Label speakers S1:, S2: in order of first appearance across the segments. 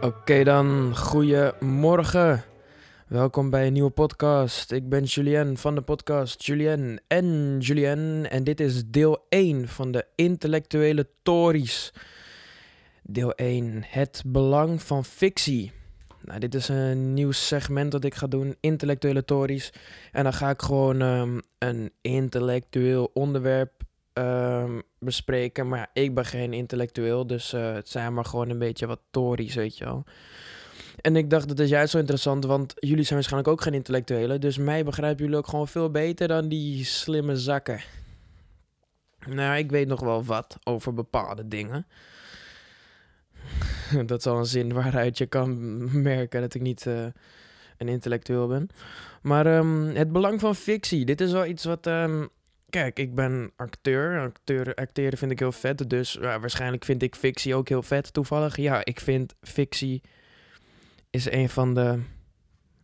S1: Oké dan, goedemorgen. Welkom bij een nieuwe podcast. Ik ben Julien van de podcast Julien en Julien. En dit is deel 1 van de intellectuele Tories. Deel 1, het belang van fictie. Nou, dit is een nieuw segment dat ik ga doen, intellectuele Tories. En dan ga ik gewoon ehm, een intellectueel onderwerp ehm, bespreken. Maar ik ben geen intellectueel, dus eh, het zijn maar gewoon een beetje wat Tories, weet je wel. En ik dacht, dat is juist zo interessant, want jullie zijn waarschijnlijk ook geen intellectuelen. Dus mij begrijpen jullie ook gewoon veel beter dan die slimme zakken. Nou, ik weet nog wel wat over bepaalde dingen. dat is al een zin waaruit je kan merken dat ik niet eh, een intellectueel ben. Maar ehm, het belang van fictie. Dit is wel iets wat. ehm, kijk, ik ben acteur. acteur. Acteren vind ik heel vet. Dus waarschijnlijk vind ik fictie ook heel vet. Toevallig. Ja, ik vind fictie is een van de.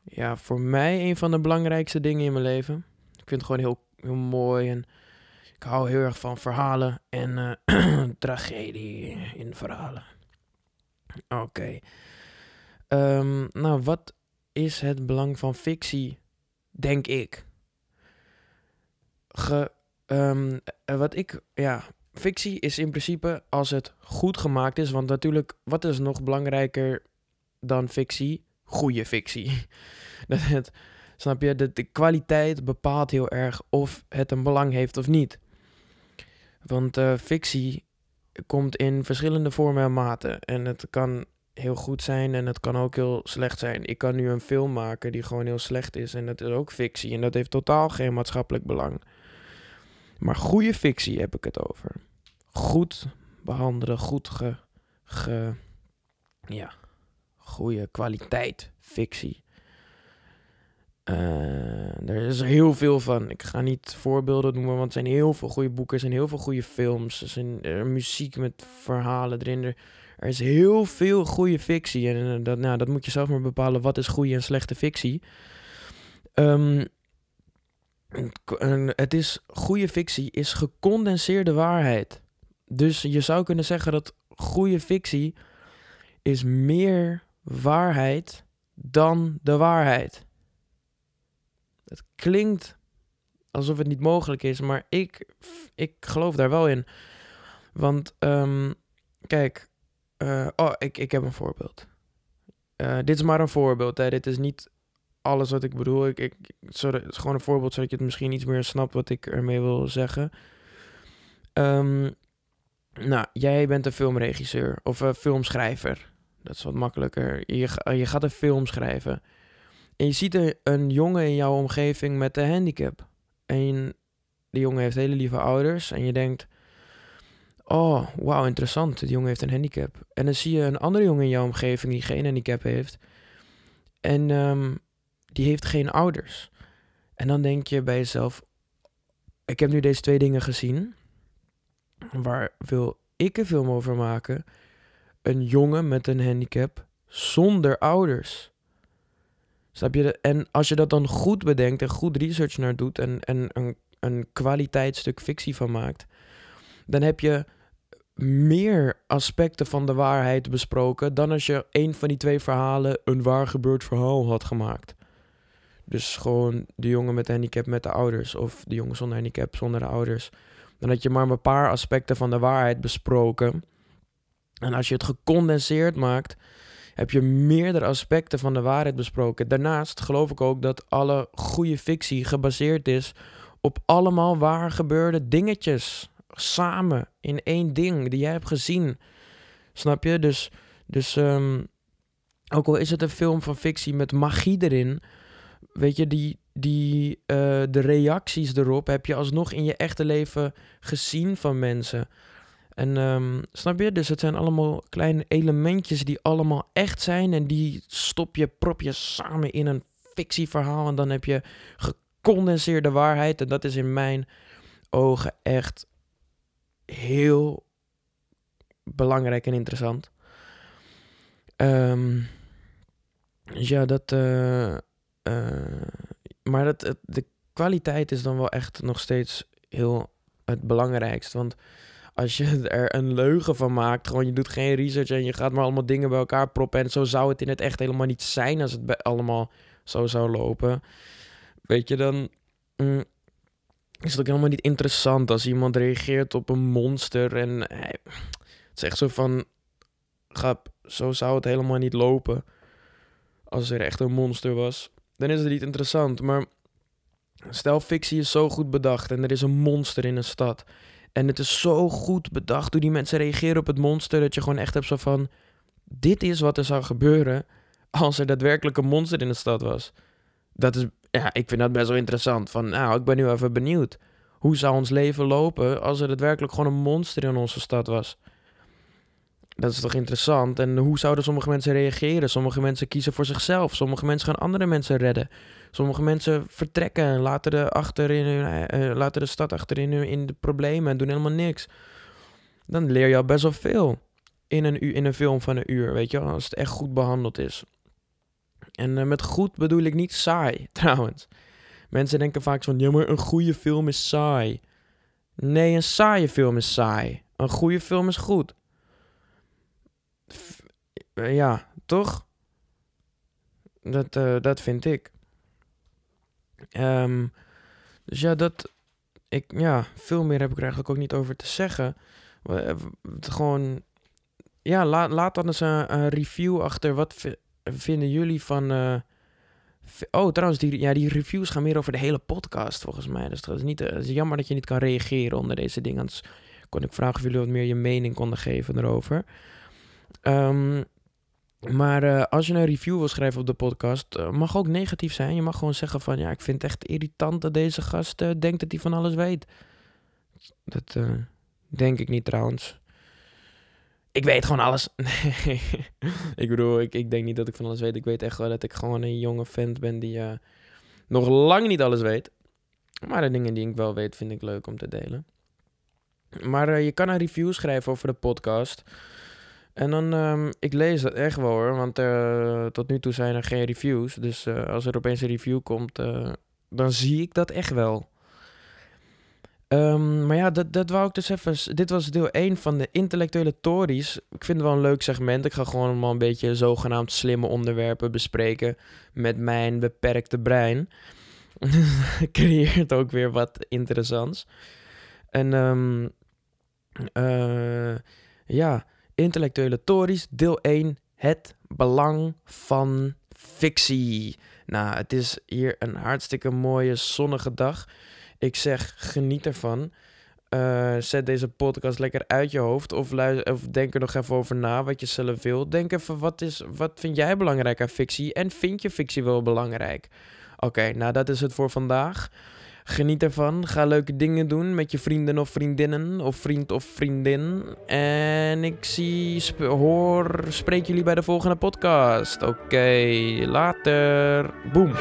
S1: Ja, voor mij een van de belangrijkste dingen in mijn leven. Ik vind het gewoon heel, heel mooi. En ik hou heel erg van verhalen en eh, tragedie in verhalen. Oké. Ehm, nou, wat is het belang van fictie, denk ik? Ge, ehm, eh, wat ik, ja, fictie is in principe als het goed gemaakt is. Want natuurlijk, wat is nog belangrijker dan fictie? Goede fictie. Dat het, snap je? De, kwaliteit bepaalt heel erg of het een belang heeft of niet. Want eh, fictie komt in verschillende vormen en maten. En het kan heel goed zijn en het kan ook heel slecht zijn. Ik kan nu een film maken die gewoon heel slecht is en dat is ook fictie. En dat heeft totaal geen maatschappelijk belang. Maar goede fictie heb ik het over. Goed behandelen, goed ge... ja, goede kwaliteit fictie. Eh, er is heel veel van. Ik ga niet voorbeelden noemen, want er zijn heel veel goede boeken. Er zijn heel veel goede films. Er zijn er muziek met verhalen erin. Er, is heel veel goede fictie. En eh, dat, nou, dat moet je zelf maar bepalen. Wat is goede en slechte fictie? En het is, goede fictie is gecondenseerde waarheid. Dus je zou kunnen zeggen dat goede fictie is meer waarheid dan de waarheid. Het klinkt alsof het niet mogelijk is, maar ik, ik geloof daar wel in. Want, ehm, kijk, eh, oh, ik, ik heb een voorbeeld. Eh, dit is maar een voorbeeld, hè. dit is niet alles wat ik bedoel. Ik, ik, sorry, het is gewoon een voorbeeld zodat je het misschien iets meer snapt wat ik ermee wil zeggen. Ehm, nou, jij bent een filmregisseur of een filmschrijver. Dat is wat makkelijker. Je, je gaat een film schrijven. En je ziet een, een jongen in jouw omgeving met een handicap. En die jongen heeft hele lieve ouders. En je denkt... Oh, wauw, interessant. Die jongen heeft een handicap. En dan zie je een andere jongen in jouw omgeving die geen handicap heeft. En ehm, die heeft geen ouders. En dan denk je bij jezelf... Ik heb nu deze twee dingen gezien. Waar wil ik een film over maken? Een jongen met een handicap zonder ouders. Je? En als je dat dan goed bedenkt en goed research naar doet en, en een, een kwaliteitsstuk fictie van maakt, dan heb je meer aspecten van de waarheid besproken dan als je een van die twee verhalen een waar gebeurd verhaal had gemaakt. Dus gewoon de jongen met handicap met de ouders of de jongen zonder handicap zonder de ouders. Dan had je maar een paar aspecten van de waarheid besproken. En als je het gecondenseerd maakt, heb je meerdere aspecten van de waarheid besproken. Daarnaast geloof ik ook dat alle goede fictie gebaseerd is op allemaal waar gebeurde dingetjes. Samen in één ding die jij hebt gezien. Snap je? Dus, dus ehm, ook al is het een film van fictie met magie erin, weet je, die, die, eh, de reacties erop heb je alsnog in je echte leven gezien van mensen. En ehm, snap je? Dus het zijn allemaal kleine elementjes die allemaal echt zijn. En die stop je, prop je samen in een fictieverhaal. En dan heb je gecondenseerde waarheid. En dat is in mijn ogen echt heel belangrijk en interessant. Ehm, dus ja, dat. eh, eh, maar dat, de kwaliteit is dan wel echt nog steeds heel het belangrijkst. Want als je er een leugen van maakt, gewoon je doet geen research en je gaat maar allemaal dingen bij elkaar proppen. En zo zou het in het echt helemaal niet zijn als het allemaal zo zou lopen. Weet je, dan mm, is het ook helemaal niet interessant als iemand reageert op een monster. En het is echt zo van, grap, zo zou het helemaal niet lopen. Als er echt een monster was, dan is het niet interessant. Maar stel, fictie is zo goed bedacht en er is een monster in een stad. En het is zo goed bedacht hoe die mensen reageren op het monster. Dat je gewoon echt hebt zo van: dit is wat er zou gebeuren als er daadwerkelijk een monster in de stad was. Dat is, ja, ik vind dat best wel interessant. Van, nou, ik ben nu even benieuwd. Hoe zou ons leven lopen als er daadwerkelijk gewoon een monster in onze stad was? Dat is toch interessant? En hoe zouden sommige mensen reageren? Sommige mensen kiezen voor zichzelf. Sommige mensen gaan andere mensen redden. Sommige mensen vertrekken en laten de, achter in hun, uh, laten de stad achter in, in de problemen en doen helemaal niks. Dan leer je al best wel veel in een, in een film van een uur, weet je wel, als het echt goed behandeld is. En uh, met goed bedoel ik niet saai, trouwens. Mensen denken vaak van, ja, maar een goede film is saai. Nee, een saaie film is saai. Een goede film is goed. Ja, toch? Dat, uh, dat vind ik. Um, dus ja, dat. Ik, ja, veel meer heb ik er eigenlijk ook niet over te zeggen. Gewoon. Ja, laat, laat dan eens een, een review achter. Wat vinden jullie van. Uh, oh, trouwens, die, ja, die reviews gaan meer over de hele podcast volgens mij. Dus dat is, niet, het is jammer dat je niet kan reageren onder deze dingen. Anders kon ik vragen of jullie wat meer je mening konden geven erover. Um, maar uh, als je een review wil schrijven op de podcast, uh, mag ook negatief zijn. Je mag gewoon zeggen van, ja, ik vind het echt irritant dat deze gast uh, denkt dat hij van alles weet. Dat denk ik niet trouwens. Ik weet gewoon alles. Nee, ik bedoel, ik, ik denk niet dat ik van alles weet. Ik weet echt wel dat ik gewoon een jonge vent ben die nog lang niet alles weet. Maar de dingen die ik wel weet, vind ik leuk om te delen. Maar je kan een review schrijven over de podcast. En dan, um, ik lees dat echt wel hoor, want uh, tot nu toe zijn er geen reviews. Dus uh, als er opeens een review komt, uh, dan zie ik dat echt wel. Um, maar ja, dat, dat wou ik dus even... Dit was deel 1 van de intellectuele tories. Ik vind het wel een leuk segment. Ik ga gewoon wel een beetje zogenaamd slimme onderwerpen bespreken met mijn beperkte brein. Creëert ook weer wat interessants. En um, ja... Intellectuele Tories, deel 1. Het belang van fictie. Nou, het is hier een hartstikke mooie zonnige dag. Ik zeg, geniet ervan. Uh, zet deze podcast lekker uit je hoofd. Of, of denk er nog even over na wat je zelf wil. Denk even, wat, is, wat vind jij belangrijk aan fictie? En vind je fictie wel belangrijk? Oké, nou dat is het voor vandaag. Geniet ervan. Ga leuke dingen doen met je vrienden of vriendinnen. Of vriend of vriendin. En ik zie, hoor, spreek jullie bij de volgende podcast. Oké, later. Boom.